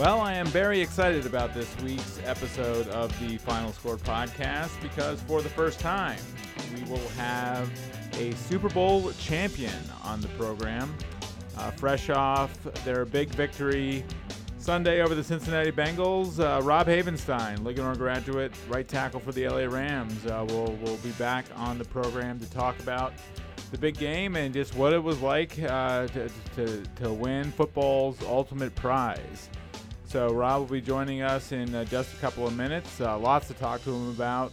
Well, I am very excited about this week's episode of the Final Score podcast because for the first time, we will have a Super Bowl champion on the program. Uh, fresh off their big victory Sunday over the Cincinnati Bengals, uh, Rob Havenstein, Linganore graduate, right tackle for the LA Rams, uh, will will be back on the program to talk about the big game and just what it was like uh, to, to, to win football's ultimate prize. So Rob will be joining us in uh, just a couple of minutes. Uh, lots to talk to him about.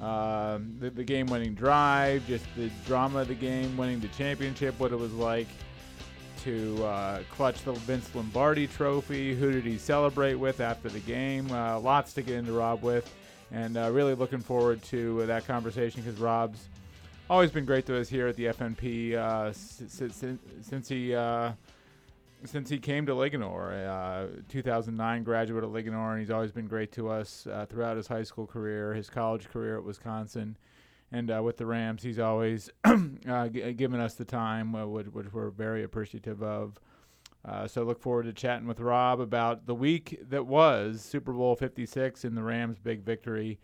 Uh, the, the game-winning drive, just the drama of the game, winning the championship, what it was like to uh, clutch the Vince Lombardi Trophy. Who did he celebrate with after the game? Uh, lots to get into Rob with, and uh, really looking forward to that conversation because Rob's always been great to us here at the FNP since, since he since he came to Linganore. Uh, 2009 graduate at Linganore, and he's always been great to us uh, throughout his high school career, his college career at Wisconsin, and uh, with the Rams, he's always uh, g- given us the time, uh, which, which, we're very appreciative of. Uh, so look forward to chatting with Rob about the week that was Super Bowl 56 and the Rams' big victory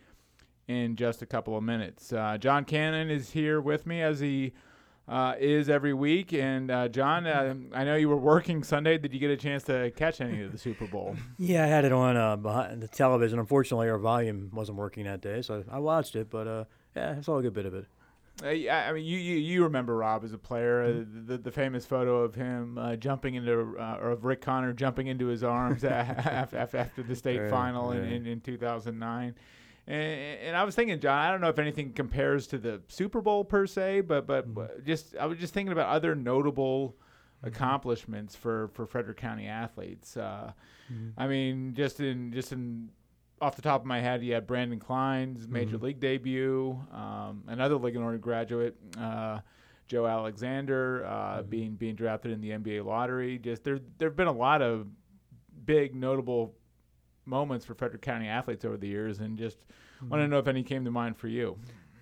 in just a couple of minutes. John Cannon is here with me as he uh, is every week. And uh, John, uh, I know you were working Sunday. Did you get a chance to catch any of the Super Bowl? Yeah, I had it on uh, behind the television. Unfortunately, our volume wasn't working that day, so I watched it. But uh, yeah, I saw a good bit of it. Uh, I mean, you, you, you remember Rob as a player, mm-hmm. the, the famous photo of him jumping into, or of Rick Connor jumping into his arms after, after the state right, final right. In, in, in 2009. And, and, I was thinking, John, I don't know if anything compares to the Super Bowl per se, but but, mm-hmm. just I was just thinking about other notable mm-hmm. accomplishments for for Frederick County athletes. Uh, mm-hmm. I mean, just in just in off the top of my head, you had Brandon Klein's major mm-hmm. league debut, um, another Linganore graduate. Uh, Joe Alexander uh, mm-hmm. being being drafted in the NBA lottery. Just there there've been a lot of big notable moments for Frederick County athletes over the years, and just mm-hmm. want to know if any came to mind for you.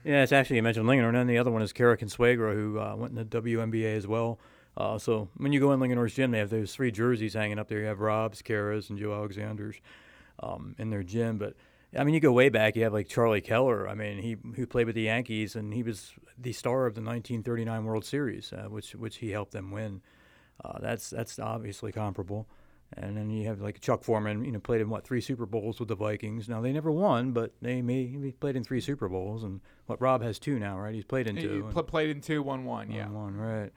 Yeah, it's actually you mentioned Linganore, and then the other one is Kara Consuegra, who uh, went in the WNBA as well. Uh, so when you go in Linganore's gym, they have those three jerseys hanging up there. You have Rob's, Kara's, and Joe Alexander's um, in their gym. But I mean, you go way back. You have like Charlie Keller. I mean, he who played with the Yankees, and he was the star of the 1939 World Series, uh, which which he helped them win. Uh, that's that's obviously comparable. And then you have like Chuck Foreman, you know, played in what three Super Bowls with the Vikings. Now they never won, but they may he played in three Super Bowls, and what Rob has two now, right? He's played in two. He pl- played in two, one one, yeah, one right.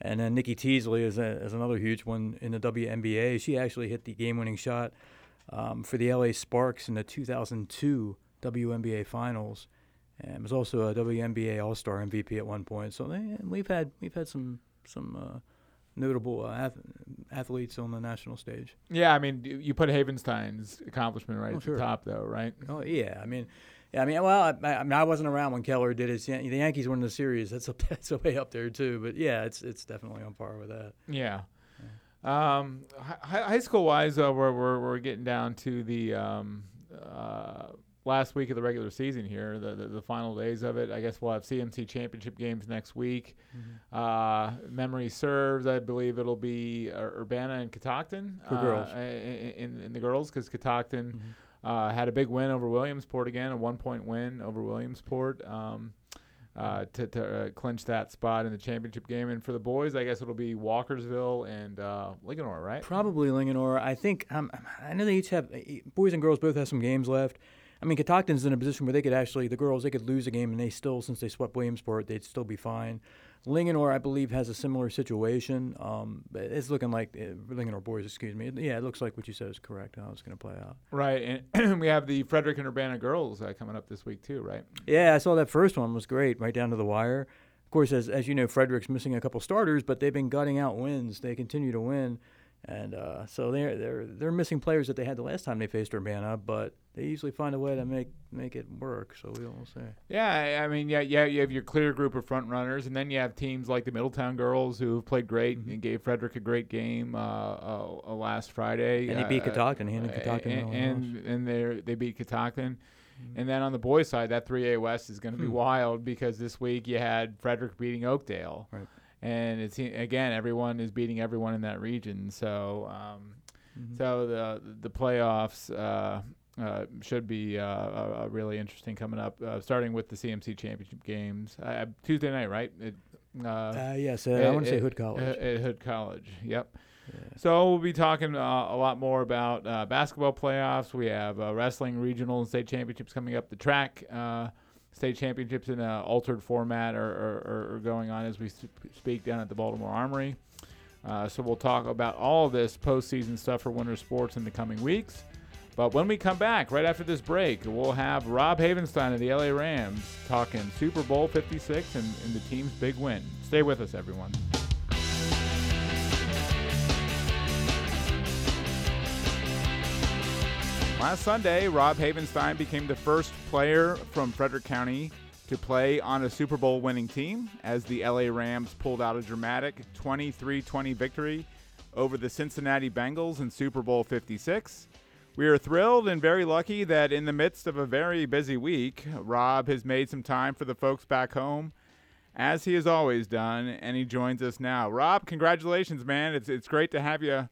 And then Nikki Teasley is, a, is another huge one in the WNBA. She actually hit the game-winning shot um, for the LA Sparks in the 2002 WNBA Finals, and was also a WNBA All-Star MVP at one point. So they, we've had we've had some some. Uh, notable uh, ath- athletes on the national stage. Yeah, I mean, you put Havenstein's accomplishment right oh, at sure. the top, though, right? Oh yeah, I mean, yeah, I mean, well, I, I, mean, I wasn't around when Keller did his. The Yankees won the series. That's up, that's way up there too. But yeah, it's it's definitely on par with that. Yeah. yeah. Um, high, high school wise, uh, we're, we're we're getting down to the um, uh, last week of the regular season here, the, the, the, final days of it. I guess we'll have CMC championship games next week. Mm-hmm. Uh, memory serves, I believe it'll be uh, Urbana and Catoctin for uh, girls in, in, the girls because Catoctin mm-hmm. uh, had a big win over Williamsport again, a one point win over Williamsport. Um, uh, to, to uh, clinch that spot in the championship game. And for the boys, I guess it'll be Walkersville and uh, Linganore, right? Probably Linganore. I think um, I know they each have boys and girls both have some games left. I mean, Catoctin's in a position where they could actually, the girls, they could lose a game and they still, since they swept Williamsport, they'd still be fine. Linganore, I believe, has a similar situation. Um, it's looking like uh, Linganore boys, excuse me. Yeah, it looks like what you said is correct. How it's going to play out. Right, and we have the Frederick and Urbana girls uh, coming up this week too, right? Yeah, I saw that first one was great, right down to the wire. Of course, as as you know, Frederick's missing a couple starters, but they've been gutting out wins. They continue to win. And uh, so they're they're they're missing players that they had the last time they faced Urbana, but they usually find a way to make make it work. So we'll see. Yeah, I mean, yeah, yeah, you have your clear group of front runners, and then you have teams like the Middletown girls who played great mm-hmm. and gave Frederick a great game uh, uh, uh last Friday. And he beat uh, Catoctin. He and Catoctin. And and, and they they beat Catoctin. Mm-hmm. And then on the boys' side, that 3A West is going to be hmm. wild because this week you had Frederick beating Oakdale. Right and it's again everyone is beating everyone in that region. So um, Mm-hmm. So the the playoffs uh, uh, should be uh, really interesting coming up, uh, starting with the CMC championship games Tuesday night, right? It, yes, I want to say Hood College. At Hood College, yep. Yeah. So we'll be talking uh, a lot more about uh, basketball playoffs. We have uh, wrestling regional and state championships coming up. The track state championships in an altered format are, are, are, going on as we speak down at the Baltimore Armory. Uh, so we'll talk about all this postseason stuff for winter sports in the coming weeks. But when we come back, right after this break, we'll have Rob Havenstein of the LA Rams talking Super Bowl 56 and, and the team's big win. Stay with us, everyone. Last Sunday, Rob Havenstein became the first player from Frederick County to play on a Super Bowl winning team as the LA Rams pulled out a dramatic 23 20 victory over the Cincinnati Bengals in Super Bowl 56. We are thrilled and very lucky that in the midst of a very busy week, Rob has made some time for the folks back home, as he has always done, and he joins us now. Rob, congratulations, man. It's, it's great to have you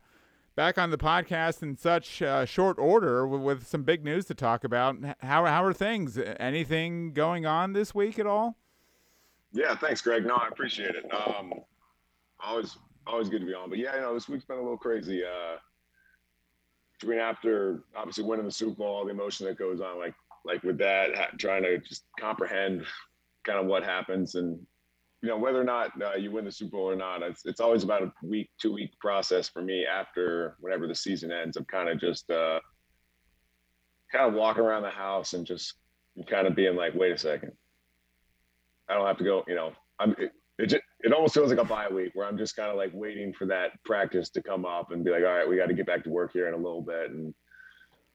back on the podcast in such uh, short order with, with, some big news to talk about. How, how are things? Anything going on this week at all? Yeah, thanks, Greg. No, I appreciate it. Um, always, always good to be on. But yeah, you know, this week's been a little crazy. Uh, between after obviously winning the Super Bowl, all the emotion that goes on, like like with that, trying to just comprehend kind of what happens and you know whether or not uh, you win the Super Bowl or not, it's, it's always about a week, two week process for me after whenever the season ends. I'm kind of just uh, kind of walking around the house and just kind of being like, wait a second, I don't have to go. You know, I'm. It, it, it almost feels like a bye week where I'm just kind of like waiting for that practice to come up and be like, all right, we got to get back to work here in a little bit. And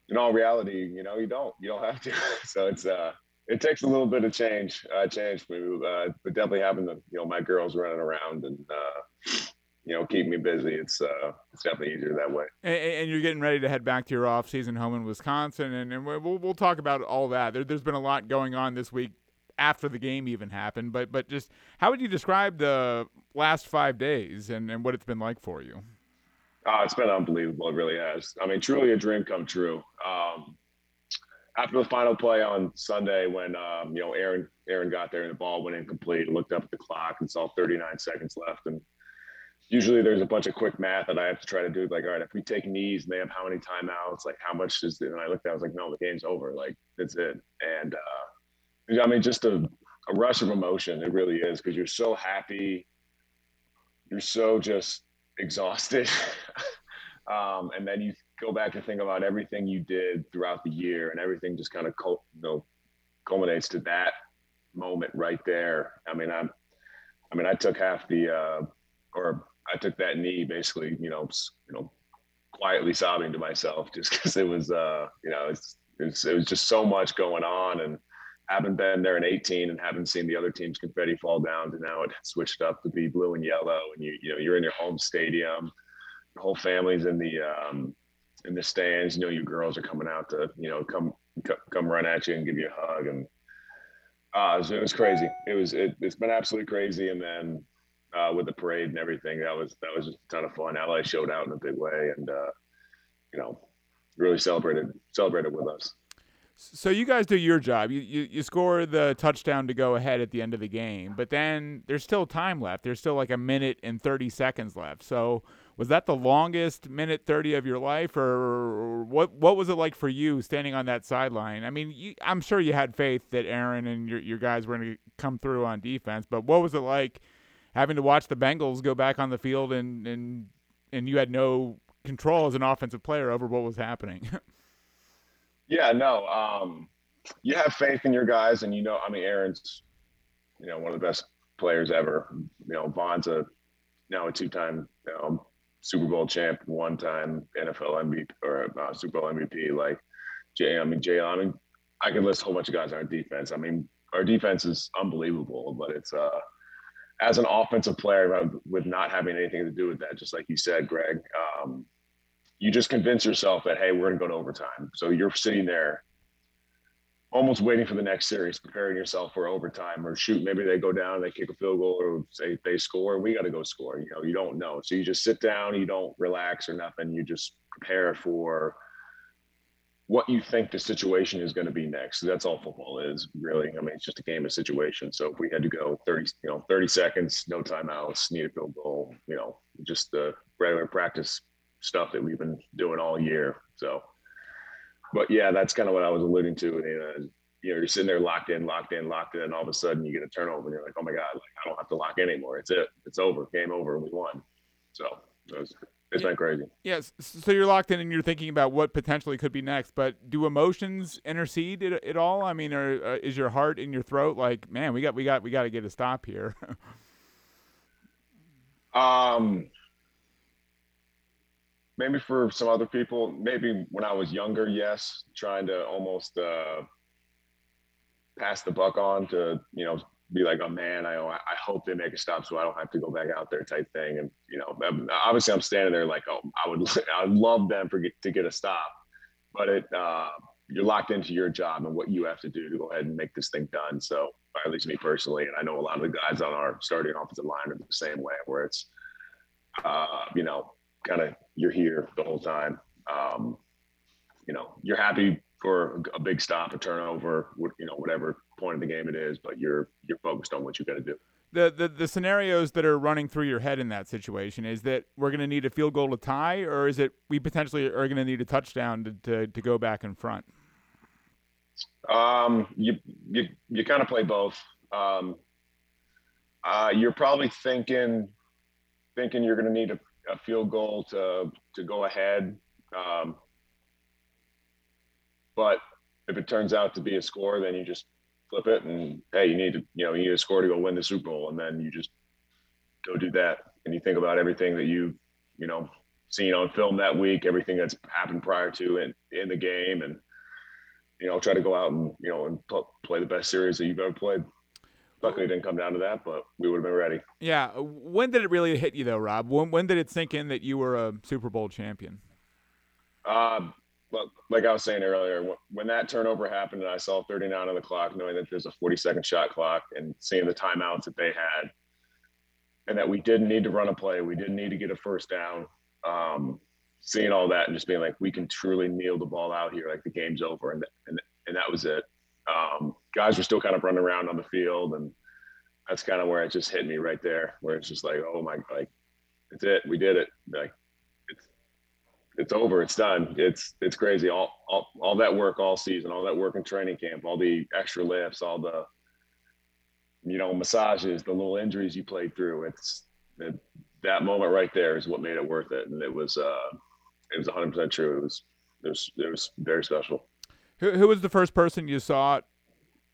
in all reality, you know, you don't, you don't have to. so it's uh, it takes a little bit of change, uh, change for me. Uh, but definitely having the, you know, my girls running around and, uh, you know, keep me busy. It's uh, it's definitely easier that way. And, and, you're getting ready to head back to your off season home in Wisconsin, and, and we'll we'll talk about all that. There, has been a lot going on this week after the game even happened, but but just how would you describe the last five days and, and what it's been like for you? Uh, it's been unbelievable. It really has. I mean, truly a dream come true. Um, after the final play on Sunday, when um, you know Aaron Aaron got there and the ball went incomplete, looked up at the clock and saw 39 seconds left, and usually there's a bunch of quick math that I have to try to do. Like, all right, if we take knees and they have how many timeouts, like how much is it? And I looked at, I was like, no, the game's over. Like that's it. And uh, I mean, just a, a rush of emotion. It really is because you're so happy. You're so just exhausted. um, and then you go back and think about everything you did throughout the year and everything just kind of cul- you know culminates to that moment right there. I mean i'm i mean i took half the uh or i took that knee basically you know you know quietly sobbing to myself just because it was uh you know it's, it was just so much going on and haven't been there in 18 and haven't seen the other team's confetti fall down to now it switched up to be blue and yellow and you you know you're in your home stadium the whole family's in the um in the stands. You know, your girls are coming out to you know come come run at you and give you a hug, and uh, it, was, it was crazy. It was it, has been absolutely crazy. And then uh, with the parade and everything, that was that was just a ton of fun. LA showed out in a big way, and uh, you know, really celebrated celebrated with us. So you guys do your job. You, you you score the touchdown to go ahead at the end of the game, but then there's still time left. There's still like a minute and 30 seconds left. So was that the longest minute 30 of your life or what what was it like for you standing on that sideline? I mean you, i'm sure you had faith that aaron and your, your guys were going to come through on defense but what was it like having to watch the bengals go back on the field and and and you had no control as an offensive player over what was happening? Yeah no um, you have faith in your guys and you know i mean aaron's you know one of the best players ever. You know von's a now a two-time you know, Super Bowl champ, one time NFL MVP or uh, Super Bowl MVP. Like Jay, I mean Jay, I mean I can list a whole bunch of guys on our defense. I mean our defense is unbelievable, but it's uh as an offensive player with not having anything to do with that, just like you said, Greg, um, you just convince yourself that hey, we're gonna go to overtime. So you're sitting there almost waiting for the next series, preparing yourself for overtime or shoot, maybe they go down, and they kick a field goal or say they score, we got to go score. You know, you don't know. So you just sit down, you don't relax or nothing. You just prepare for what you think the situation is going to be next. That's all football is, really. I mean, it's just a game of situation. So if we had to go 30, you know, 30 seconds, no timeouts, need a field goal, you know, just the regular practice stuff that we've been doing all year. So, but yeah, that's kind of what I was alluding to. And, uh, you know, you're sitting there locked in, locked in, locked in, and all of a sudden you get a turnover, and you're like, oh my god, like I don't have to lock anymore. It's it. It's over. Game over. We won. So it was, it's been crazy. Yes. So you're locked in and you're thinking about what potentially could be next. But do emotions intercede at, at all? I mean, or, uh, is your heart in your throat like, man, we got, we got, we got to get a stop here? um, maybe for some other people, maybe when I was younger, yes, trying to almost uh, pass the buck on to you know be like, oh man, I I hope they make a stop so I don't have to go back out there type thing. And you know, obviously I'm standing there like, oh, I would I would love them for to get a stop, but it uh, you're locked into your job and what you have to do to go ahead and make this thing done. So at least me personally, and I know a lot of the guys on our starting offensive line are the same way, where it's uh, you know, kind of you're here the whole time. Um, you know, you're happy for a big stop, a turnover, you know, whatever point of the game it is, but you're you're focused on what you got to do. The, the the scenarios that are running through your head in that situation is that we're going to need a field goal to tie, or is it we potentially are going to need a touchdown to, to, to go back in front? Um, you you you kind of play both. Um, uh, you're probably thinking thinking you're going to need a, a, field goal to to go ahead. Um, but if it turns out to be a score, then you just flip it and hey, you need to, you know, you need a score to go win the Super Bowl, and then you just go do that. And you think about everything that you, you know, seen on film that week, everything that's happened prior to in in the game, and you know, try to go out and you know and play the best series that you've ever played. Luckily, it didn't come down to that, but we would have been ready. Yeah. When did it really hit you, though, Rob? When, when did it sink in that you were a Super Bowl champion? Uh, like I was saying earlier, when that turnover happened and I saw 39 on the clock, knowing that there's a 40 second shot clock and seeing the timeouts that they had, and that we didn't need to run a play, we didn't need to get a first down. Um, seeing all that and just being like, we can truly kneel the ball out here, like the game's over, and and and that was it. Um, guys were still kind of running around on the field, and that's kind of where it just hit me right there, where it's just like, oh my, like, it's it, we did it, like it's it's over. It's done. It's it's crazy. All, all all that work all season, all that work in training camp, all the extra lifts, all the you know massages, the little injuries you played through. It's it, that moment right there is what made it worth it, and it was uh, it was 100 percent true. It was it was it was very special. Who who was the first person you saw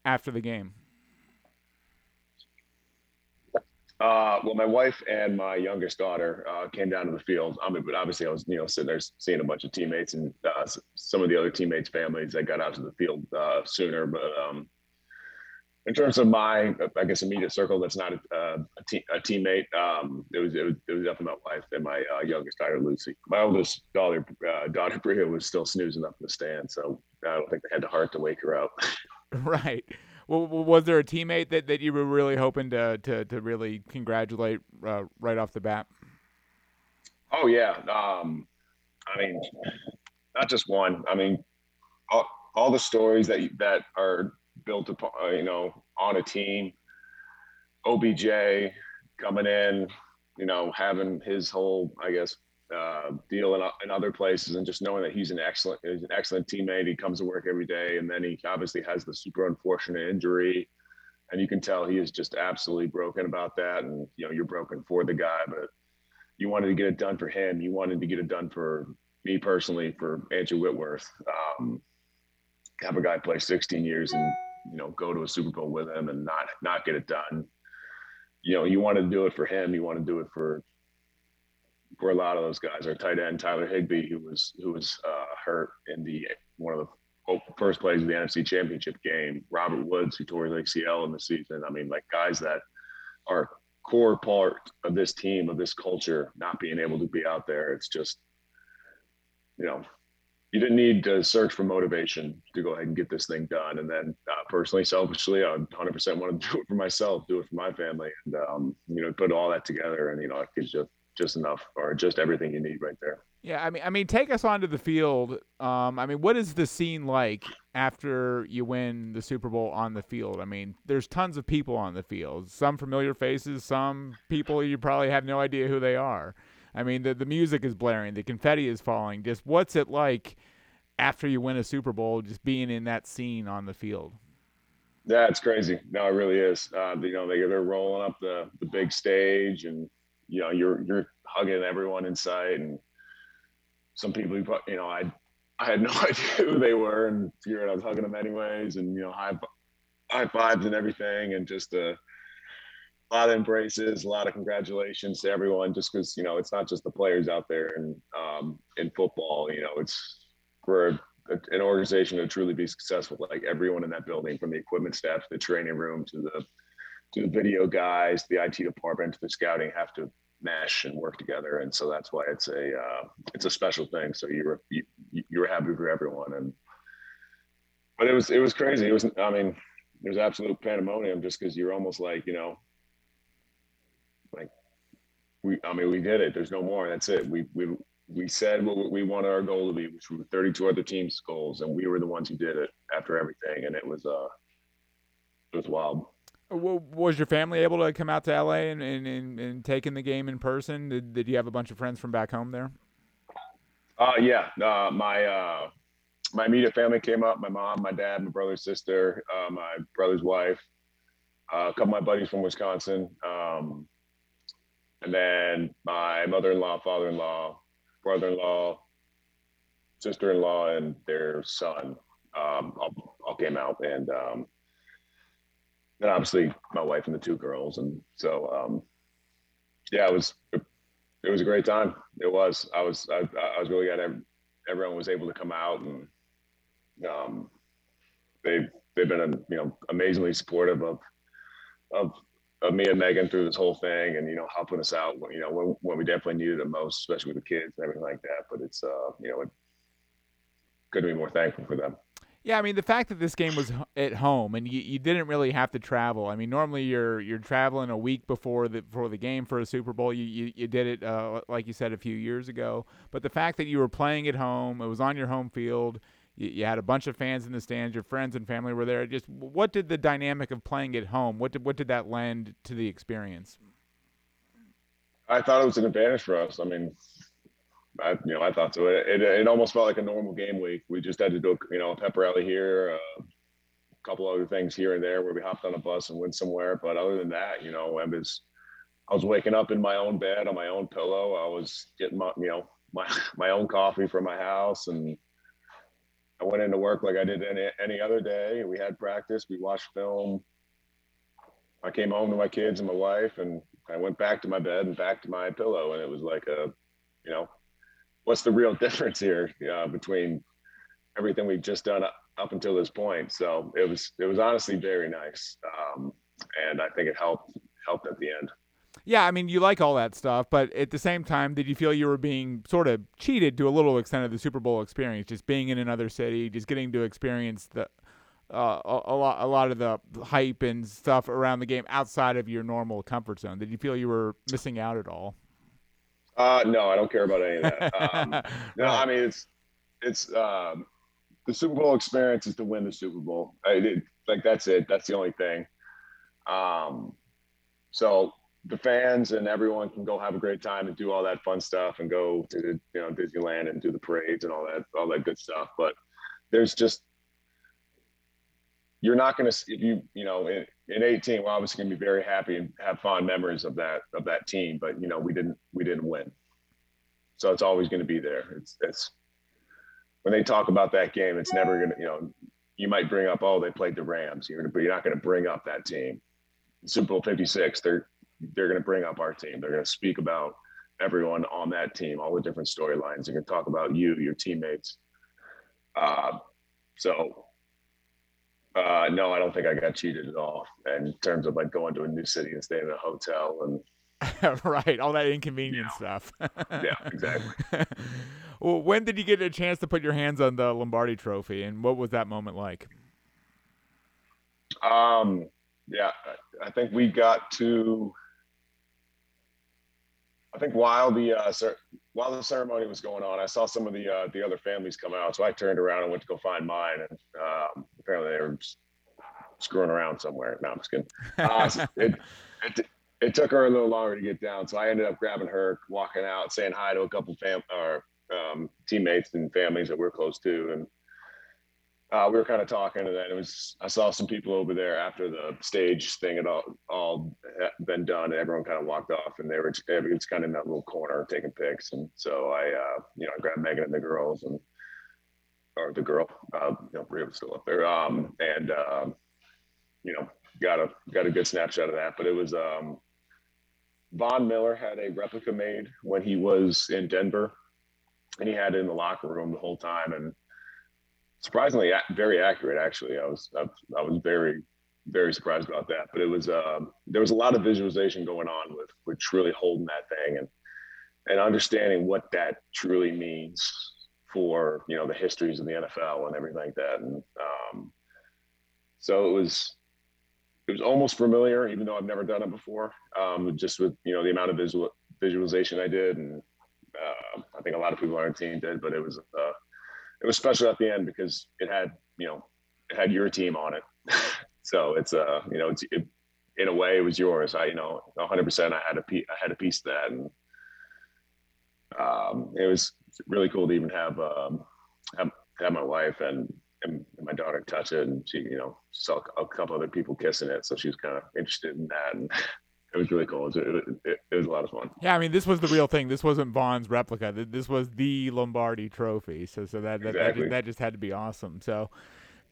after the game? Uh, well, my wife and my youngest daughter uh, came down to the field. I mean, but obviously, I was you know sitting there seeing a bunch of teammates and uh, some of the other teammates' families that got out to the field uh, sooner. But um, in terms of my, I guess, immediate circle, that's not a, uh, a, te- a teammate. Um, it was it was it was definitely my wife and my uh, youngest daughter Lucy. My oldest daughter, daughter Bria, was still snoozing up in the stand, so I don't think they had the heart to wake her up. right Well, was there a teammate that, that you were really hoping to to, to really congratulate uh, right off the bat? Oh yeah, um, I mean, not just one. I mean, all, all the stories that that are built upon, uh, you know, on a team. OBJ coming in, you know, having his whole, I guess, uh, deal in, in other places and just knowing that he's an excellent he's an excellent teammate. He comes to work every day, and then he obviously has the super unfortunate injury, and you can tell he is just absolutely broken about that. And you know, you're broken for the guy, but you wanted to get it done for him. You wanted to get it done for me personally, for Andrew Whitworth. Um, have a guy play 16 years and you know go to a Super Bowl with him and not not get it done. You know, you want to do it for him. You want to do it for for a lot of those guys. Our tight end Tyler Higbee, who was who was uh, hurt in the one of the first plays of the NFC Championship game. Robert Woods, who tore his ACL in the season. I mean, like guys that are core part of this team of this culture not being able to be out there. It's just, you know, you didn't need to search for motivation to go ahead and get this thing done. And then, uh, personally, selfishly, I 100% want to do it for myself, do it for my family, and um, you know, put all that together. And you know, it gives you just enough or just everything you need right there. Yeah, I mean, I mean, take us onto the field. Um, I mean, what is the scene like after you win the Super Bowl on the field? I mean, there's tons of people on the field. Some familiar faces, some people you probably have no idea who they are. I mean, the the music is blaring, the confetti is falling. Just what's it like after you win a Super Bowl, just being in that scene on the field? Yeah, it's crazy. No, it really is. Uh, you know, they they're rolling up the the big stage, and you know, you're you're hugging everyone in sight, and some people, you know, I I had no idea who they were, and figured I was hugging them anyways, and you know, high high fives and everything, and just a, lot of embraces, a lot of congratulations to everyone, just because you know, it's not just the players out there and um, in football, you know, it's we're an organization to truly be successful, like everyone in that building, from the equipment staff to the training room to the the video guys, the IT department, the scouting, have to mesh and work together. And so that's why it's a uh, it's a special thing. So you were you, you happy for everyone, and but it was it was crazy. It was I mean it was absolute pandemonium just because you're almost like you know like we I mean we did it. There's no more. That's it. We we we said what we wanted our goal to be, which were 32 other teams' goals, and we were the ones who did it after everything, and it was uh, it was wild. Was your family able to come out to LA and and, and, and take in the game in person? Did, did you have a bunch of friends from back home there? Uh, yeah, uh, my uh, my immediate family came up. My mom, my dad, my brother, sister, uh, my brother's wife, uh, a couple of my buddies from Wisconsin, um, and then my mother-in-law, father-in-law, brother-in-law, sister-in-law, and their son um, all, all, came out, and um, then obviously my wife and the two girls, and so um, yeah, it was it, was a great time. It was. I was I, I was really glad everyone was able to come out, and um, they they've been you know amazingly supportive of of of me and Megan through this whole thing and, you know, helping us out, when, you know, when, when we definitely needed it most, especially with the kids and everything like that. But it's, uh, you know, it couldn't be more thankful for them. Yeah, I mean the fact that this game was at home and you, you didn't really have to travel. I mean, normally you're you're traveling a week before the before the game for a Super Bowl. You you, you did it uh, like you said a few years ago. But the fact that you were playing at home, it was on your home field you, you, had a bunch of fans in the stands. Your friends and family were there. Just what did the dynamic of playing at home? What did what did that lend to the experience? I thought it was an advantage for us. I mean, I you know I thought so. It, it, it almost felt like a normal game week. We just had to do you know a pep rally here, uh, a couple other things here and there where we hopped on a bus and went somewhere. But other than that, you know, I was I was waking up in my own bed on my own pillow. I was getting my you know my my own coffee from my house and I went into work like I did any any other day. We had practice. We watched film. I came home to my kids and my wife, and I went back to my bed and back to my pillow. And it was like a, you know, what's the real difference here uh, between everything we've just done up, until this point? So it was it was honestly very nice, um, and I think it helped helped at the end yeah, I mean, you like all that stuff, but at the same time, did you feel you were being sort of cheated to a little extent of the Super Bowl experience, just being in another city, just getting to experience the uh, a, a, lot, a lot of the hype and stuff around the game outside of your normal comfort zone? Did you feel you were missing out at all? Uh, no, I don't care about any of that. Um, no, I mean it's it's um, the Super Bowl experience is to win the Super Bowl. I, it, like that's it. That's the only thing. Um, so the fans and everyone can go have a great time and do all that fun stuff and go to you know Disneyland and do the parades and all that all that good stuff. But there's just you're not going to if you you know in, in 18 we're obviously going to be very happy and have fond memories of that of that team. But you know we didn't we didn't win, so it's always going to be there. It's it's when they talk about that game, it's never going to you know you might bring up oh they played the Rams, you're but you're not going to bring up that team. Super Bowl 56, they're they're going to bring up our team. They're going to speak about everyone on that team, all the different storylines. They're going to talk about you, your teammates. Uh, so, uh, no, I don't think I got cheated at all. In terms of like going to a new city and staying in a hotel and right, all that inconvenient stuff. yeah, exactly. well, when did you get a chance to put your hands on the Lombardi Trophy, and what was that moment like? Um, yeah, I think we got to I think while the uh, cer- while the ceremony was going on, I saw some of the uh, the other families come out. So I turned around and went to go find mine, and um, apparently they were screwing around somewhere. No, I'm just kidding. Uh, it, it, it took her a little longer to get down, so I ended up grabbing her, walking out, saying hi to a couple fam or um, teammates and families that we're close to, and uh, we were kind of talking, and then it was I saw some people over there after the stage thing had all all been done, and everyone kind of walked off, and they were it's kind of in that little corner taking pics, and so I uh, you know I grabbed Megan and the girls and or the girl, uh, you know, Bria was still up there, um, and um, you know got a got a good snapshot of that, but it was um, Von Miller had a replica made when he was in Denver, and he had it in the locker room the whole time, and surprisingly very accurate. Actually, I was I, I was very very surprised about that. But it was um, there was a lot of visualization going on with with truly holding that thing and and understanding what that truly means for you know the histories of the NFL and everything like that. And um, so it was it was almost familiar, even though I've never done it before. Um, just with you know the amount of visual visualization I did, and uh, I think a lot of people on our team did. But it was uh, it was special at the end because it had you know it had your team on it. so it's uh you know it's it, in a way it was yours. I you know 100 percent I had a piece I had a piece of that and um, it was really cool to even have um, have, have my wife and, and my daughter touch it and she you know saw a couple other people kissing it so she was kind of interested in that and it was really cool. It was, it, it, it was, a lot of fun. Yeah, I mean, this was the real thing. This wasn't Von's replica. This was the Lombardi Trophy. So, so that that, exactly. that, just, that, just, had to be awesome. So,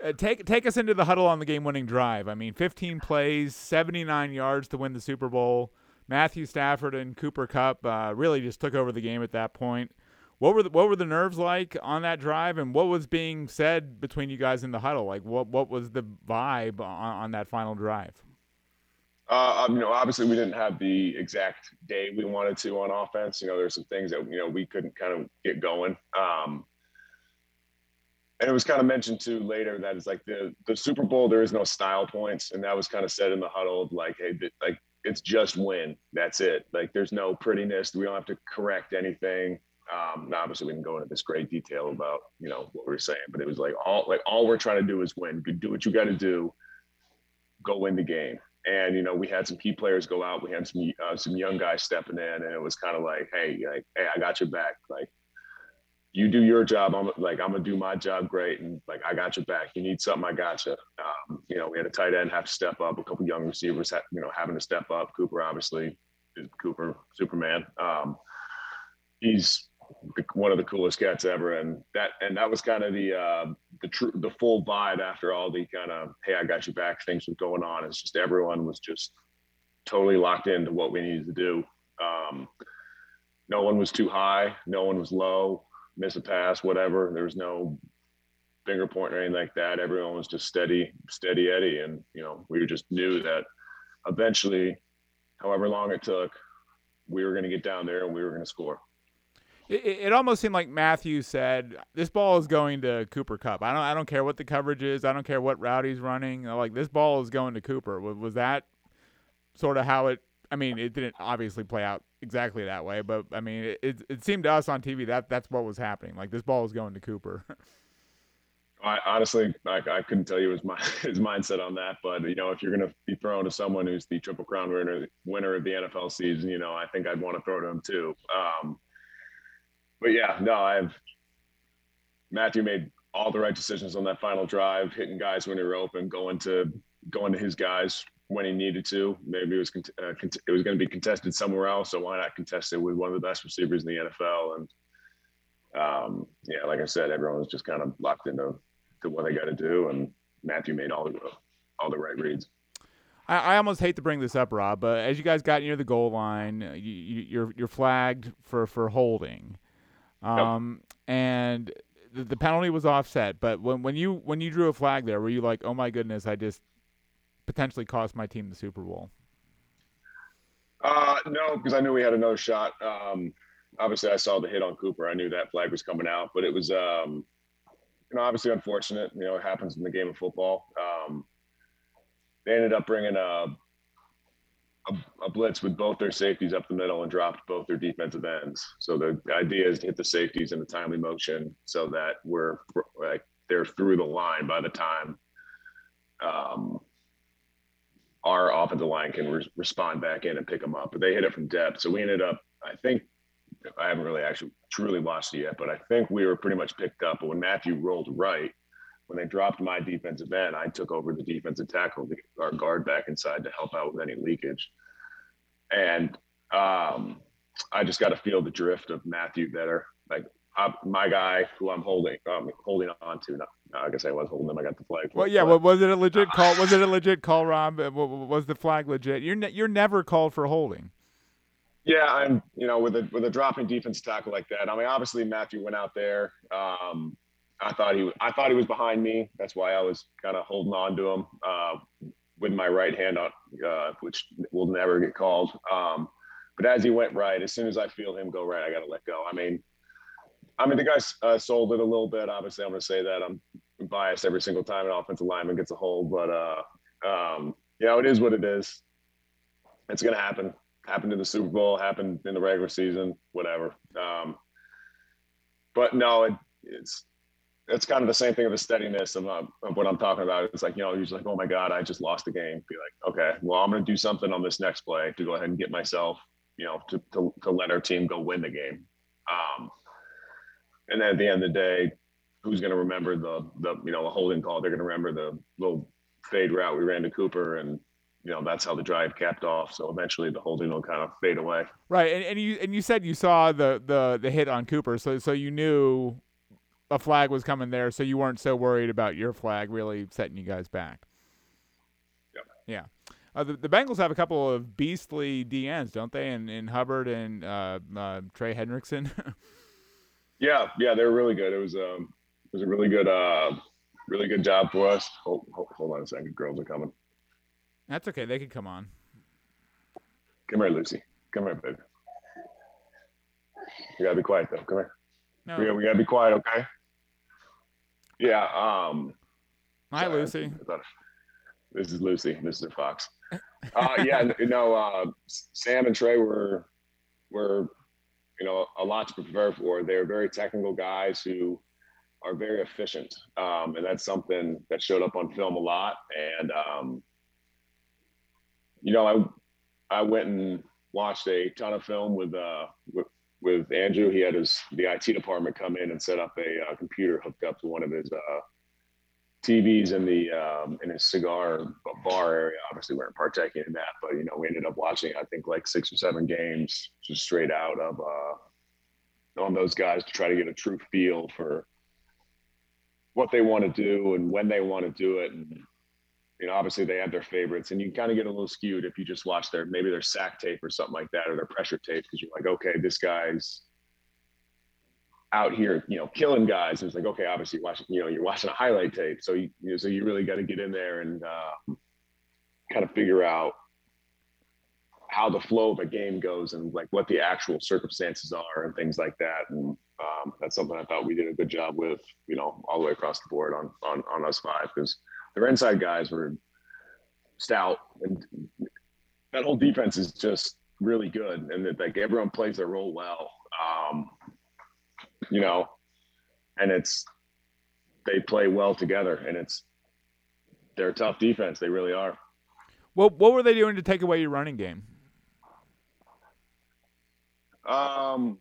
uh, take take us into the huddle on the game-winning drive. I mean, 15 plays, 79 yards to win the Super Bowl. Matthew Stafford and Cooper Kupp uh, really just took over the game at that point. What were the, what were the nerves like on that drive, and what was being said between you guys in the huddle? Like, what what was the vibe on, on that final drive? Uh, um, you know, obviously we didn't have the exact day we wanted to on offense. You know, there's some things that you know we couldn't kind of get going. Um, and it was kind of mentioned too later that it's like the the Super Bowl there is no style points, and that was kind of said in the huddle of like, hey, like it's just win. That's it. Like there's no prettiness. We don't have to correct anything. Um, obviously, we can go into this great detail about you know what we are saying, but it was like all like all we're trying to do is win. Do what you got to do. Go win the game and you know we had some key players go out. We had some uh, some young guys stepping in and it was kind of like hey like hey i got your back. Like you do your job. I'm like i'm gonna do my job great and like i got your back. You need something i got you. Um, you know we had a tight end have to step up. A couple young receivers had, you know having to step up. Cooper obviously cooper superman. Um, he's one of the coolest cats ever. And that and that was kind of the uh the true the full vibe after all the kind of hey i got you back things was going on. It's just everyone was just totally locked into what we needed to do. Um no one was too high. No one was low. Miss a pass whatever. There was no finger point or anything like that. Everyone was just steady steady eddie. And you know we just knew that eventually however long it took we were going to get down there and we were going to score it, it, almost seemed like Matthew said, "This ball is going to Cooper Kupp. I don't, I don't care what the coverage is. I don't care what route he's running. Like this ball is going to Cooper." Was, was that sort of how it? I mean, it didn't obviously play out exactly that way, but I mean, it, it, it seemed to us on TV that that's what was happening. Like this ball is going to Cooper. I, honestly, I, I couldn't tell you his, his mindset on that, but you know, if you're going to be thrown to someone who's the Triple Crown winner, winner of the NFL season, you know, I think I'd want to throw to him too. Um, but yeah, no, I've Matthew made all the right decisions on that final drive, hitting guys when they were open, going to going to his guys when he needed to. Maybe it was uh, it was going to be contested somewhere else, so why not contest it with one of the best receivers in the NFL? And um, yeah, like I said, everyone was just kind of locked into to what they got to do, and Matthew made all the all the right reads. I, I, almost hate to bring this up, Rob, but as you guys got near the goal line, you, you, you're you're flagged for for holding. Um, yep. and the, the penalty was offset. But when when you when you drew a flag there, were you like, oh my goodness, I just potentially cost my team the Super Bowl? Uh, no, because I knew we had another shot. Um, obviously, I saw the hit on Cooper. I knew that flag was coming out, but it was, um, you know, obviously unfortunate. You know, it happens in the game of football. Um, they ended up bringing a a, a, blitz with both their safeties up the middle and dropped both their defensive ends. So the, idea is to hit the safeties in a timely motion so that we're like they're through the line by the time um, our offensive line can re- respond back in and pick them up. But they hit it from depth, so we ended up. I think I haven't really actually truly watched it yet, but I think we were pretty much picked up. But when Matthew rolled right, when they dropped my defensive end, I took over the defensive tackle, our guard back inside to help out with any leakage. And um, I just got to feel the drift of Matthew better. Like I, my guy, who I'm holding, um, holding on to. No, no, I guess I was holding him. I got the flag. Well, yeah. Well, was it a legit call? Was it a legit call, Rob? Was the flag legit? You're ne- you're never called for holding. Yeah, I'm. You know, with a with a dropping defense tackle like that. I mean, obviously Matthew went out there. Um, I thought he I thought he was behind me. That's why I was kind of holding on to him uh, with my right hand on, uh, which will never get called. Um, but as he went right, as soon as I feel him go right, I got to let go. I mean, I mean the guy uh, sold it a little bit. Obviously, I'm going to say that I'm biased every single time an offensive lineman gets a hold, but uh, um, you know it is what it is. It's going to happen. Happened in the Super Bowl. Happened in the regular season. Whatever. Um, but no, it, it's it's kind of the same thing of the steadiness of, uh, of, what I'm talking about. It's like, you know, he's like, oh my God, I just lost the game. Be like, okay, well, I'm going to do something on this next play to go ahead and get myself, you know, to, to, to let our team go win the game. Um, and then at the end of the day, who's going to remember the, the, you know, the holding call? They're going to remember the little fade route we ran to Cooper and, you know, that's how the drive capped off. So eventually the holding will kind of fade away. Right. And, and you, and you said you saw the, the, the hit on Cooper. So, so you knew a flag was coming there, so you weren't so worried about your flag really setting you guys back. Yep. Yeah. Uh, the, the Bengals have a couple of beastly DNs, don't they? And in Hubbard and uh, uh, Trey Hendrickson. yeah, yeah, they're really good. It was um, it was a really good, uh, really good job for us. Hold, hold, hold on a second, girls are coming. That's okay. They can come on. Come here, Lucy. Come here, baby. You gotta be quiet though. Come here. No. We, we gotta be quiet, okay? Yeah. Um, Hi, sorry, Lucy. This is Lucy. This is Fox. Uh, yeah, you know, uh, Sam and Trey were were you know a lot to prepare for. They're very technical guys who are very efficient, um, and that's something that showed up on film a lot. And um, you know, I I went and watched a ton of film with uh with, with Andrew. He had his the IT department come in and set up a uh, computer hooked up to one of his uh, TVs in the um, in his cigar bar area. Obviously, we weren't partaking in that, but you know, we ended up watching I think like six or seven games just straight out of uh, on those guys to try to get a true feel for what they want to do and when they want to do it and you know, obviously they have their favorites, and you kind of get a little skewed if you just watch their maybe their sack tape or something like that, or their pressure tape, because you're like, okay, this guy's out here, you know, killing guys. And it's like, okay, obviously, you watching, you know, you're watching a highlight tape, so you, you know, so you really got to get in there and uh, kind of figure out how the flow of a game goes and like what the actual circumstances are and things like that. And um, that's something I thought we did a good job with, you know, all the way across the board on on on us five because their inside guys were stout, and that whole defense is just really good, and that like everyone plays their role well. Um, you know, and it's they play well together, and it's they're a tough defense. They really are. Well, what were they doing to take away your running game? Um,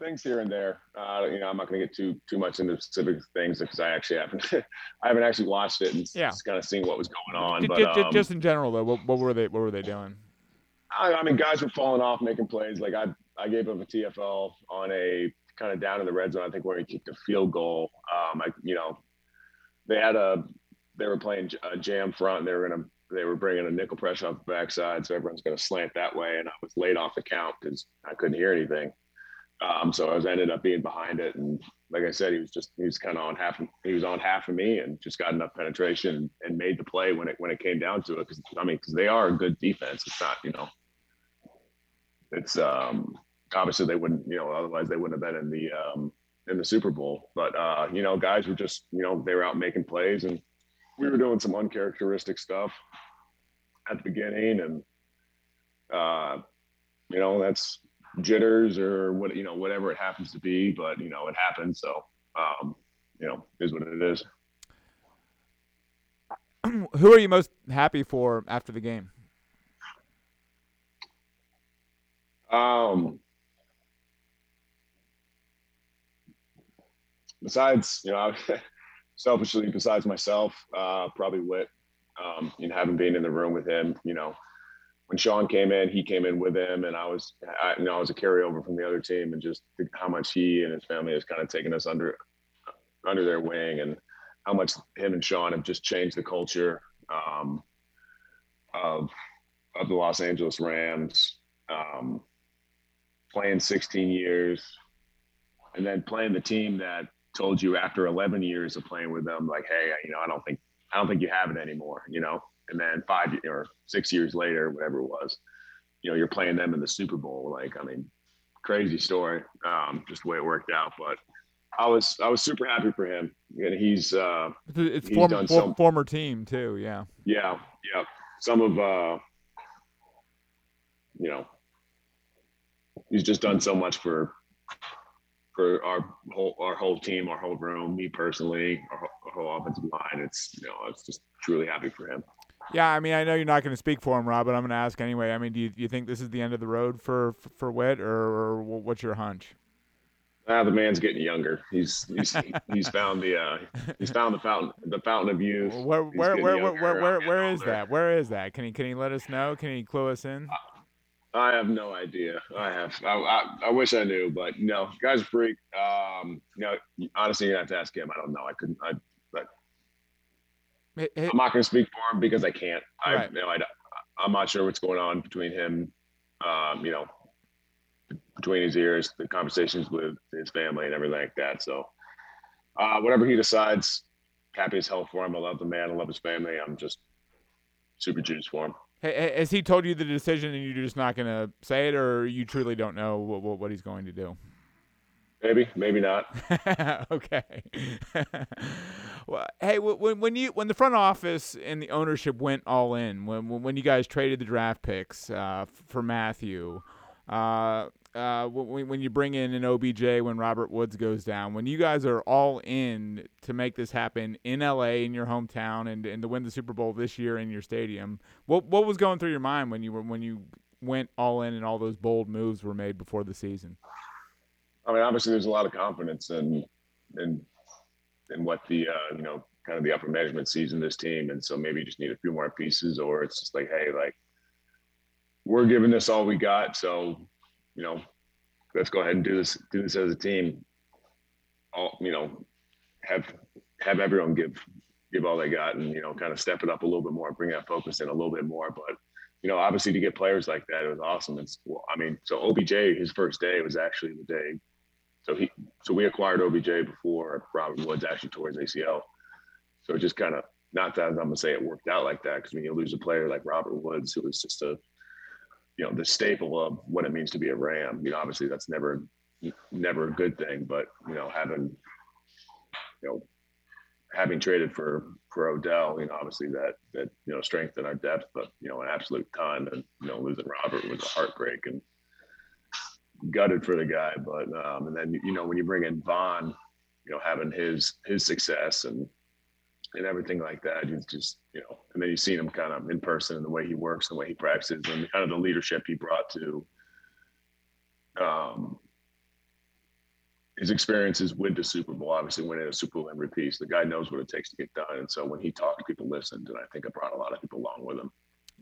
things here and there. Uh, you know, I'm not going to get too too much into specific things because I actually haven't I haven't actually watched it and yeah. just kind of seen what was going on. But, just, um, just in general, though, what, what, were they what were they doing? I, I, mean, guys were falling off, making plays. Like I I gave up a TFL on a kind of down in the red zone. I think where he kicked a field goal. Um, I you know, they had a they were playing a jam front. And they were going to they were bringing a nickel pressure off the backside, so everyone's going to slant that way. And I was late off the count because I couldn't hear anything. Um, so I was ended up being behind it, and like I said, he was just he was kind of on half. He was on half of me, and just got enough penetration and made the play when it when it came down to it. Because I mean, because they are a good defense. It's not you know, it's um obviously they wouldn't you know otherwise they wouldn't have been in the um in the Super Bowl. But uh, you know, guys were just you know they were out making plays, and we were doing some uncharacteristic stuff. at the beginning, and uh, you know that's jitters or what you know whatever it happens to be. But you know it happens, so um, you know is what it is. Who are you most happy for after the game? Um, besides, you know, selfishly, besides myself, uh, probably Whit. Um, you know, having been in the room with him, you know, when Sean came in, he came in with him, and I was, I, you know, I was a carryover from the other team, and just how much he and his family has kind of taken us under, under their wing, and how much him and Sean have just changed the culture um, of of the Los Angeles Rams. Um, playing 16 years, and then playing the team that told you after 11 years of playing with them, like, hey, you know, I don't think I don't think you have it anymore, you know. And then five or six years later, whatever it was, you know, you're playing them in the Super Bowl. Like, I mean, crazy story, um, just the way it worked out. But I was I was super happy for him, and he's uh, it's he's former, for, some, former team too. Yeah. Yeah, yeah. Some of uh, you know he's just done so much for for our whole our whole team, our whole room, me personally, our, our whole offensive line. It's you know, I was just truly happy for him. Yeah, I mean, I know you're not going to speak for him, Rob, but I'm going to ask anyway. I mean, do you, do you think this is the end of the road for for Whit, or, or what's your hunch? Ah, the man's getting younger. He's he's he's found the uh, he's found the fountain the fountain of youth. Where where where, where where where where is that? Where is that? Can he can he let us know? Can he clue us in? I have no idea. I have. I, I, I, wish I knew, but no, guy's a freak. Um, you know, honestly, you have to ask him. I don't know. I couldn't. I. I'm not going to speak for him because I can't. I, right. you know, I, I'm not sure what's going on between him. Um, you know, between his ears, the conversations with his family and everything like that. So, uh, whatever he decides, happy as hell for him. I love the man. I love his family. I'm just super juiced for him. Has he told you the decision and you're just not going to say it, or you truly don't know what, what, what he's going to do? Maybe, maybe not. okay. hey, when when you when the front office and the ownership went all in, when when you guys traded the draft picks uh, for Matthew, uh, uh, when, when you bring in an OBJ when Robert Woods goes down, when you guys are all in to make this happen in LA in your hometown and, and to win the Super Bowl this year in your stadium, what what was going through your mind when you were when you went all in and all those bold moves were made before the season? I mean, obviously, there's a lot of confidence and in in what the uh, you know kind of the upper management sees in this team, and so maybe you just need a few more pieces, or it's just like, hey, like we're giving this all we got, so you know, let's go ahead and do this do this as a team. All you know, have have everyone give give all they got and you know kind of step it up a little bit more, bring that focus in a little bit more. But you know, obviously to get players like that, it was awesome. It's well, I mean, so OBJ his first day was actually the day. So he so we acquired OBJ before Robert Woods actually tore his ACL. So just kind of not that I'm gonna say it worked out like that because when you lose a player like Robert Woods, who was just a you know the staple of what it means to be a Ram. You know, obviously that's never never a good thing, but you know having you know having traded for for Odell, you know, obviously that that you know strengthened our depth, but you know an absolute ton. And you know losing Robert was a heartbreak and gutted for the guy. But um, and then you know when you bring in Von, you know having his his success and and everything like that. He's just, you know, and then you've seen him kind of in person and the way he works, the way he practices, and kind of the leadership he brought to um, his experiences with the Super Bowl. Obviously, winning a Super Bowl MVP, so the guy knows what it takes to get done. And so when he talked, people listened, and I think it brought a lot of people along with him.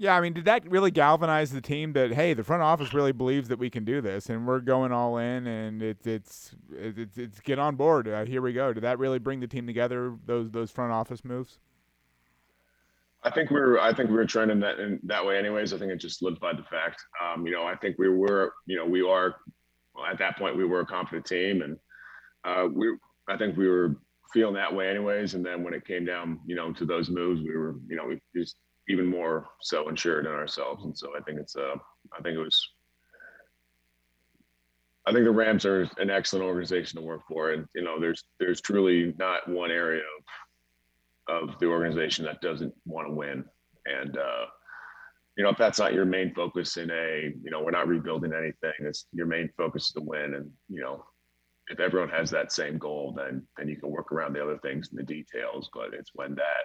Yeah, I mean, did that really galvanize the team that hey, the front office really believes that we can do this, and we're going all in, and it's it's it's, it's get on board. Uh, here we go. Did that really bring the team together? Those those front office moves. I think we are I think we were trending that in that way, anyways. I think it just solidified the fact. Um, you know, I think we were, you know, we are. Well, at that point, we were a confident team, and uh, we. I think we were feeling that way, anyways. And then when it came down, you know, to those moves, we were, you know, we just even more so insured in ourselves. And so I think it's uh I think it was I think the Rams are an excellent organization to work for. And you know, there's there's truly not one area of of the organization that doesn't want to win. And uh you know, if that's not your main focus in a, you know, we're not rebuilding anything. It's your main focus is to win. And, you know, if everyone has that same goal, then then you can work around the other things and the details. But it's when that,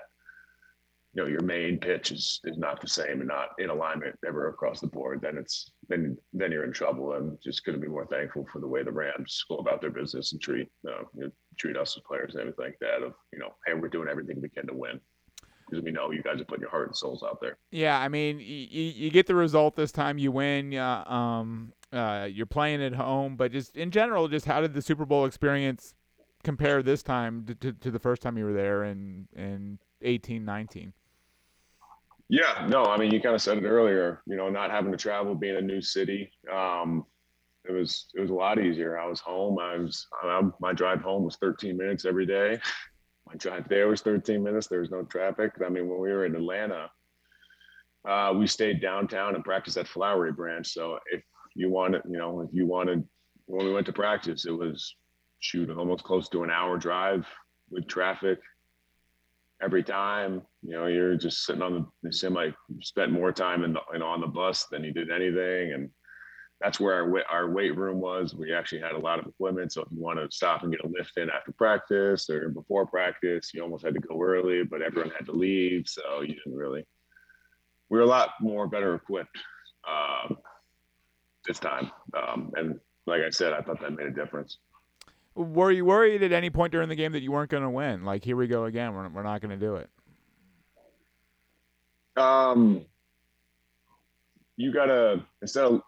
you know, your main pitch is is not the same and not in alignment ever across the board, then it's then then you're in trouble. And just going to be more thankful for the way the Rams go about their business and treat uh, you know, treat us as players and everything like that. Of you know, hey, we're doing everything we can to win because we know you guys are putting your heart and souls out there. Yeah, I mean, you, you get the result this time, you win. Uh, um, uh, you're playing at home, but just in general, just how did the Super Bowl experience compare this time to, to, to the first time you were there in in eighteen nineteen? Yeah, no, I mean, you kind of said it earlier. You know, not having to travel, being a new city, um, it was it was a lot easier. I was home. I was I, my drive home was 13 minutes every day. My drive there was 13 minutes. There was no traffic. I mean, when we were in Atlanta, uh, we stayed downtown and practiced at Flowery Branch. So if you wanted, you know, if you wanted, when we went to practice, it was shoot almost close to an hour drive with traffic every time. You know, you're just sitting on the, it seemed like spent more time in the, and on the bus than you did anything. And that's where our, our weight room was. We actually had a lot of equipment. So if you want to stop and get a lift in after practice or before practice, you almost had to go early, but everyone had to leave. So you didn't really, we were a lot more better equipped um, this time. Um, and like I said, I thought that made a difference. Were you worried at any point during the game that you weren't going to win? Like, here we go again. We're, we're not going to do it. Um, you gotta instead of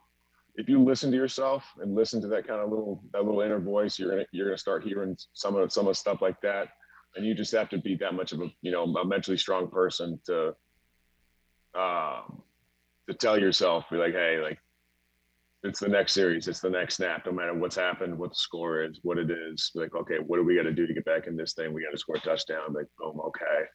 if you listen to yourself and listen to that kind of little that little inner voice, you're gonna you're gonna start hearing some of some of stuff like that, and you just have to be that much of a you know a mentally strong person to um to tell yourself be like hey like it's the next series it's the next snap no matter what's happened what the score is what it is like okay what do we got to do to get back in this thing we got to score a touchdown like boom okay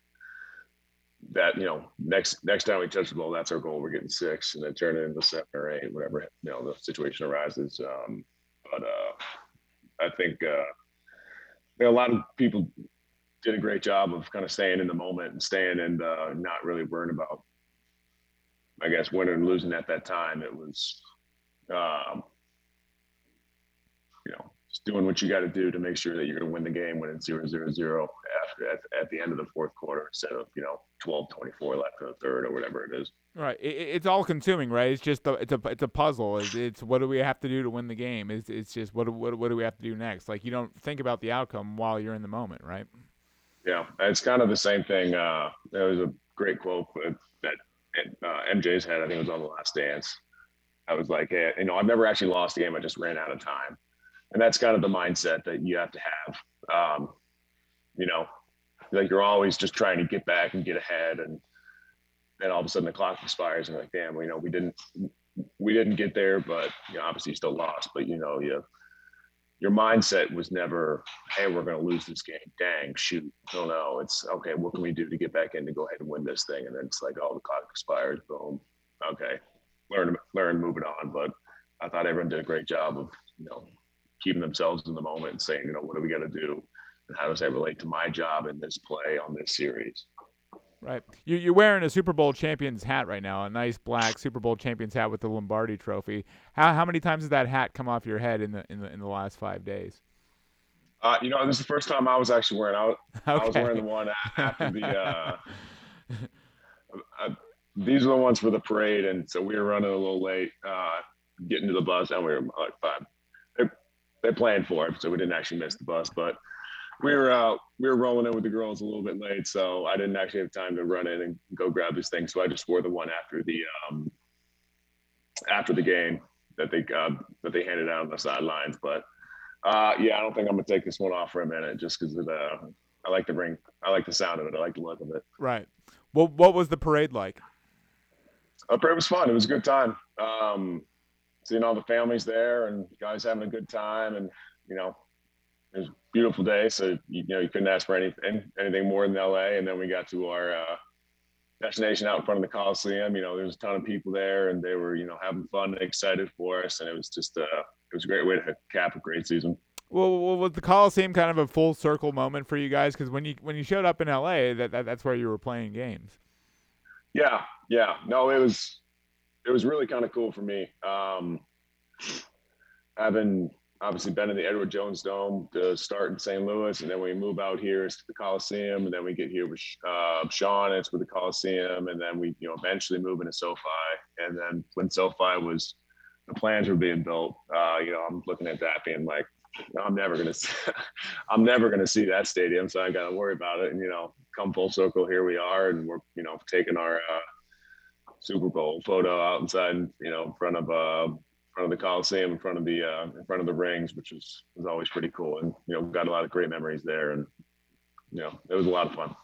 that you know next next time we touch the ball, that's our goal. We're getting six, and then turn it into seven or eight, whatever you know the situation arises. Um, but uh, I think uh, a lot of people did a great job of kind of staying in the moment and staying and uh, not really worrying about, I guess, winning and losing at that time. It was, um, you know, just doing what you got to do to make sure that you're going to win the game when it's zero zero zero after at, at the end of the fourth quarter instead of you know 12 24 left in the third or whatever it is. Right. It, it's all consuming right? It's just a, it's a it's a puzzle. It's, it's, what do we have to do to win the game? It's, it's just what, what what do we have to do next? Like you don't think about the outcome while you're in the moment right? Yeah. It's kind of the same thing uh there was a great quote that uh, mj's had i think it was on the last dance i was like hey you know i've never actually lost a game i just ran out of time. And that's kind of the mindset that you have to have um, you know like you're always just trying to get back and get ahead and then all of a sudden the clock expires and like damn well, you know we didn't we didn't get there but you know obviously you still lost but you know you your mindset was never hey we're going to lose this game. Dang shoot no no it's okay what can we do to get back in to go ahead and win this thing? And then it's like oh the clock expires boom okay learn learn moving on but i thought everyone did a great job of you know keeping themselves in the moment and saying you know what do we got to do and how does that relate to my job in this play on this series? Right. You're wearing a Super Bowl champions hat right now, a nice black Super Bowl champions hat with the Lombardi Trophy. How how many times has that hat come off your head in the in the in the last five days? Uh, you know, this is the first time I was actually wearing. I, was, okay. I was wearing the one after the. Uh, uh, these are the ones for the parade, and so we were running a little late, uh, getting to the bus, and we were like five. They, they planned for it, so we didn't actually miss the bus, but we were uh, we were rolling in with the girls a little bit late, so I didn't actually have time to run in and go grab this thing. So I just wore the one after the um, after the game that they uh, that they handed out on the sidelines. But uh, yeah, I don't think I'm gonna take this one off for a minute just because of the I like the ring, I like the sound of it, I like the look of it. Right. Well, what was the parade like? The parade was fun. It was a good time. Um, seeing all the families there and guys having a good time, and you know, it was a beautiful day. So you, know you couldn't ask for anything anything more than LA. And then we got to our uh, destination out in front of the Coliseum. You know, there was a ton of people there, and they were you know having fun and excited for us. And it was just uh, it was a great way to cap a great season. Well, was the Coliseum kind of a full circle moment for you guys? Because when you when you showed up in LA, that, that that's where you were playing games. Yeah, yeah. No, it was it was really kind of cool for me. Um, having obviously been in the Edward Jones Dome to start in St. Louis, and then we move out here to the Coliseum, and then we get here with uh, Sean, it's with the Coliseum, and then we you know eventually move into SoFi, and then when SoFi was the plans were being built, uh, you know I'm looking at that being like, I'm never gonna, see, I'm never gonna see that stadium, so I got to worry about it, and you know come full circle, here we are, and we're you know taking our uh, Super Bowl photo outside, you know, in front of uh, front of the Coliseum, in front of the uh, in front of the rings, which is was always pretty cool. And you know, got a lot of great memories there, and you know, it was a lot of fun.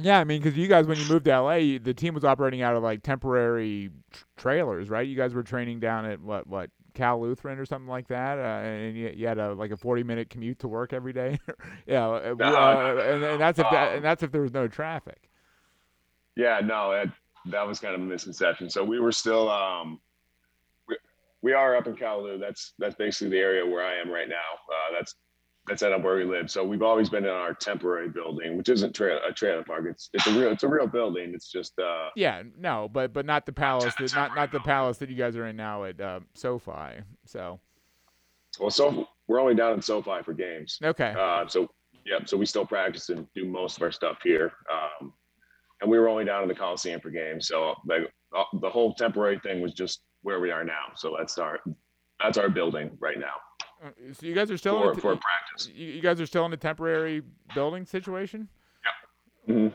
Yeah, I mean, because you guys, when you moved to LA, the team was operating out of like temporary trailers, right? You guys were training down at what what Cal Lutheran or something like that, uh, and you, you, had a like a forty minute commute to work every day. yeah, uh, uh, and, and, that's if that, um, and that's if there was no traffic. Yeah, no, that that was kind of a misconception. So we were still um, we are up in Callaloo. That's that's basically the area where I am right now. Uh, that's that's set up where we live. So we've always been in our temporary building, which isn't tra- a trailer park. It's it's a real it's a real building. It's just uh yeah no, but but not the palace that not not the palace that you guys are in now at uh, SoFi. So well, so we're only down in SoFi for games. Okay. Uh, so yeah, so we still practice and do most of our stuff here. Um, and we were only down in the Coliseum for games. So like uh, the whole temporary thing was just where we are now. So that's our that's our building right now. Uh, so you guys are still for, in a, for practice. You guys are still in a temporary building situation. Yeah. Mm-hmm.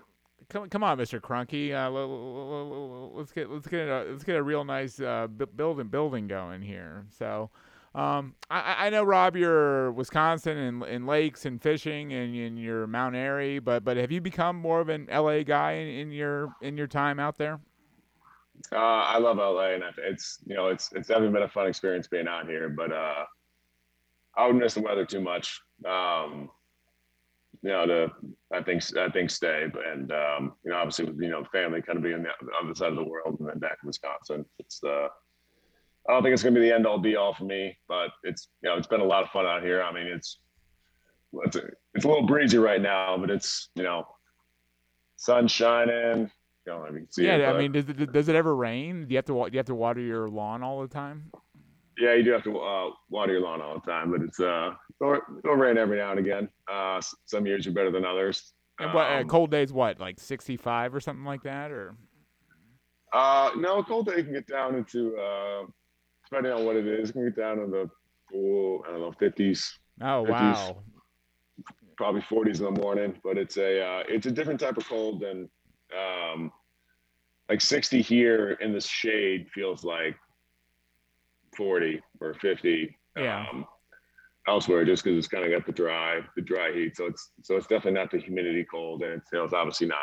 Come, come on, Mr. Kroenke. Uh, let's get let's get a let's get a real nice uh, building building going here. So. Um, I, I know Rob, you're Wisconsin and, and lakes and fishing and, and you're Mount Airy, but but have you become more of an LA guy in, in your in your time out there? Uh, I love LA, and it's you know it's it's definitely been a fun experience being out here. But uh, I would miss the weather too much. Um, you know, to I think I think stay, and um, you know, obviously with you know family kind of being on the other side of the world, and then back in Wisconsin, it's uh, I don't think it's going to be the end all be all for me, but it's you know it's been a lot of fun out here. I mean, it's it's a, it's a little breezy right now, but it's you know sun shining, I mean, yeah, it, I mean, does it, does it ever rain? Do you have to do you have to water your lawn all the time? Yeah, you do have to uh, water your lawn all the time, but it's uh it'll, it'll rain every now and again. Uh, some years are better than others. And what uh, um, cold days? What like sixty five or something like that, or? Uh, no, a cold day can get down into uh, depending on what it is, can get down in the cool, I don't know, fifties. Oh 50s, wow. Probably forties in the morning, but it's a uh, it's a different type of cold than um, like 60 here in the shade feels like 40 or 50 yeah. um, elsewhere just because it's kind of got the dry the dry heat so it's so it's definitely not the humidity cold and it's, it's obviously not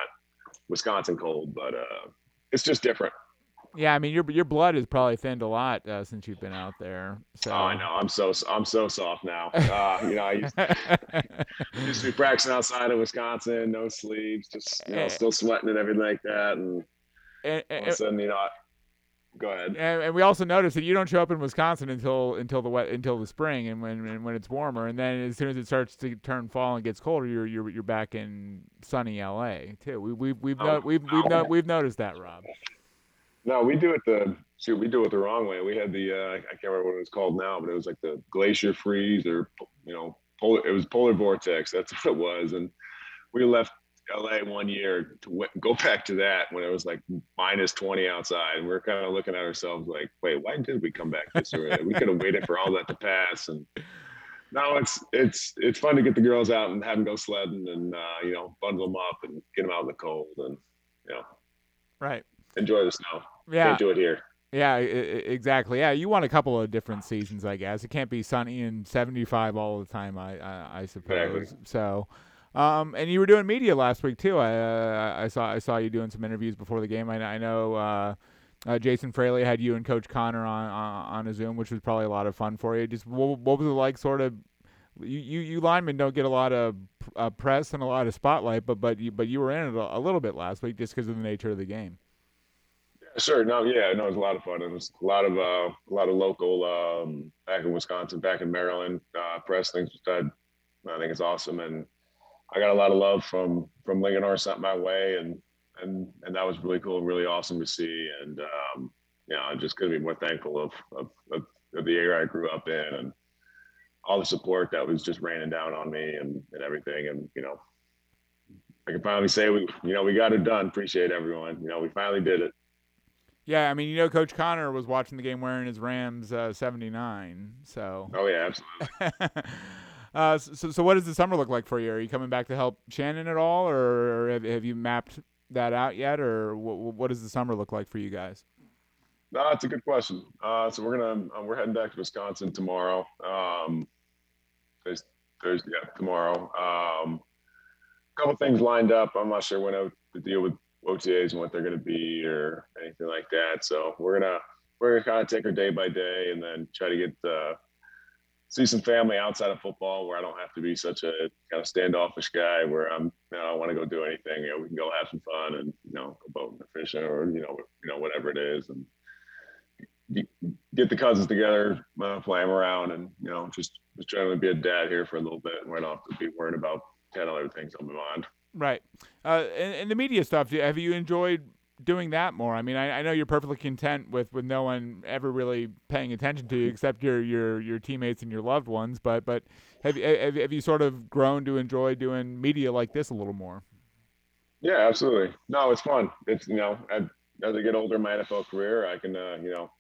wisconsin cold but uh it's just different yeah, I mean your your blood has probably thinned a lot uh, since you've been out there. So. Oh, I know. I'm so I'm so soft now. Uh, you know, I used, used, to be practicing outside of Wisconsin, no sleeves, just you know, eh. still sweating and everything like that, and and, and, all of a sudden, you know, I, go ahead. And, and, we also noticed that you don't show up in Wisconsin until until the wet until the spring, and when and when it's warmer, and then as soon as it starts to turn fall and gets colder, you're you're you're back in sunny LA too. We we we've oh, no, we've we've, no, we've noticed that, Rob. No, we do it the shoot. We do it the wrong way. We had the uh, I can't remember what it was called now, but it was like the glacier freeze or you know polar. It was polar vortex. That's what it was, and we left LA one year to w- go back to that when it was like minus 20 outside. And we are kind of looking at ourselves like, wait, why did we come back this early? we could have waited for all that to pass. And now it's it's it's fun to get the girls out and have them go sledding and uh, you know bundle them up and get them out in the cold and you know right enjoy the snow. Yeah, Can't do it here. Yeah, exactly. Yeah, you want a couple of different seasons, I guess. It can't be sunny and 75 all the time, I I, I suppose. Exactly. So. Um, and you were doing media last week too. I uh, I saw I saw you doing some interviews before the game. I, I know uh, uh, Jason Fraley had you and Coach Connor on, on, a Zoom, which was probably a lot of fun for you. Just what, what was it like? Sort of, you, you, you linemen don't get a lot of uh, press and a lot of spotlight, but but you, but you were in it a, a little bit last week just because of the nature of the game. Sure. No. Yeah. No. It was a lot of fun. It was a lot of uh, a lot of local um, back in Wisconsin, back in Maryland, uh, press things. I think it's awesome, and I got a lot of love from from Linganore sent my way, and and and that was really cool, really awesome to see. And um, you know, I'm just to be more thankful of, of, of, of the area I grew up in and all the support that was just raining down on me and, and everything. And, you know, I can finally say we, you know, we got it done. Appreciate everyone. You know, we finally did it. Yeah, I mean, you know, Coach Connor was watching the game wearing his Rams uh, '79. So. Oh yeah, absolutely. uh, so, so what does the summer look like for you? Are you coming back to help Shannon at all, or have, have you mapped that out yet, or what, what does the summer look like for you guys? No, that's a good question. Uh, so we're gonna uh, we're heading back to Wisconsin tomorrow. Um, Thursday, yeah, tomorrow. Um, a couple things lined up. I'm not sure when I, to deal with OTAs and what they're to be or anything like that. So we're gonna we're gonna kind of take her day by day and then try to get uh, see some family outside of football where I don't have to be such a kind of standoffish guy where I'm you know, I want to go do anything. You know, we can go have some fun and you know go boating or fishing or you know you know whatever it is and get the cousins together, uh, play them around, and you know just just trying to be a dad here for a little bit and we don't have to be worried about ten other things on my mind. Right. Uh, and, and, the media stuff, have you enjoyed doing that more? I mean, I, I, know you're perfectly content with, with no one ever really paying attention to you except your, your, your teammates and your loved ones. But but have, have, have you sort of grown to enjoy doing media like this a little more? Yeah, absolutely. No, it's fun. It's you know, as, as I get older in my NFL career, I can uh, you know,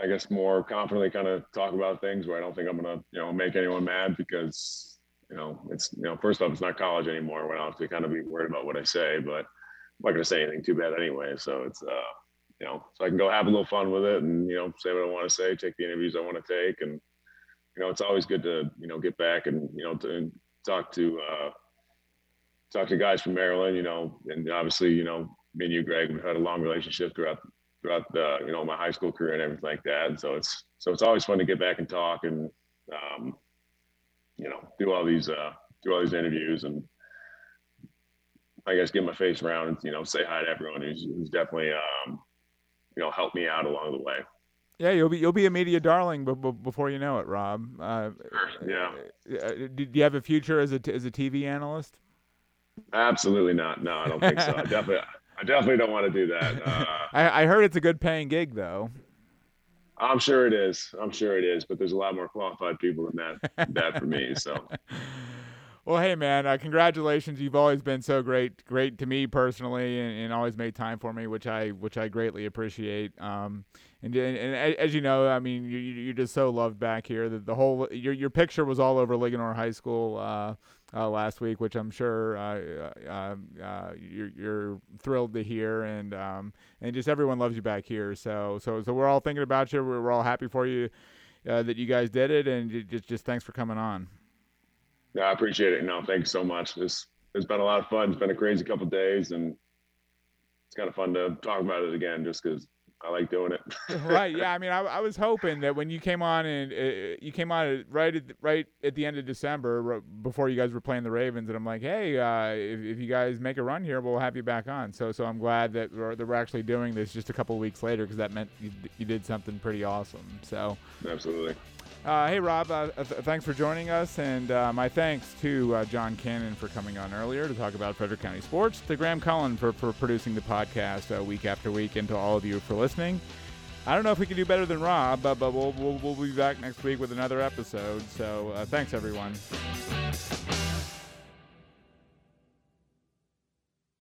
I guess more confidently kind of talk about things where I don't think I'm gonna you know make anyone mad because you know, it's you know, first off, it's not college anymore. When I have to kind of be worried about what I say, but not going to say anything too bad anyway. So it's uh, you know, so I can go have a little fun with it and you know, say what I want to say, take the interviews I want to take, and you know, it's always good to you know get back and you know to talk to uh, talk to guys from Maryland. You know, and obviously, you know, me and you, Greg, we've had a long relationship throughout throughout the you know my high school career and everything like that. And so it's so it's always fun to get back and talk and um, you know, do all these uh, do all these interviews and I guess get my face around and you know say hi to everyone who's, who's definitely um, you know helped me out along the way. Yeah, you'll be you'll be a media darling b- b- before you know it, Rob. Uh, yeah. Uh, do you have a future as a as a TV analyst? Absolutely not. No, I don't think so. I definitely I definitely don't want to do that. Uh, I, I heard it's a good paying gig though. I'm sure it is. I'm sure it is. But there's a lot more qualified people than that. that for me. So. Well, hey man, uh, congratulations! You've always been so great, great to me personally, and, and, always made time for me, which I which I greatly appreciate. Um, and, and, and as you know, I mean, you you're just so loved back here. The, the whole your your picture was all over Linganore High School. Uh, uh, last week, which I'm sure uh, uh, um, uh, you're, you're, thrilled to hear, and um, and just everyone loves you back here. So so so we're all thinking about you. We're, we're all happy for you that you guys did it, and just just thanks for coming on. Yeah, I appreciate it. No, thanks so much. This it's been a lot of fun. It's been a crazy couple days, and it's kind of fun to talk about it again, just because I like doing it. right. Yeah. I mean, I, I was hoping that when you came on and uh, you came on right at right at the end of December, before you guys were playing the Ravens, and I'm like, hey, uh, if, if you guys make a run here, we'll have you back on. So so I'm glad that we're, that we're actually doing this just a couple weeks later because that meant you, you did something pretty awesome. So absolutely. Uh, hey, Rob, uh, th- thanks for joining us. And uh, my thanks to uh, John Cannon for coming on earlier to talk about Frederick County sports, to Graham Cullen for, for producing the podcast uh, week after week, and to all of you for listening. I don't know if we can do better than Rob, but, but we'll, we'll, we'll be back next week with another episode. So uh, thanks, everyone.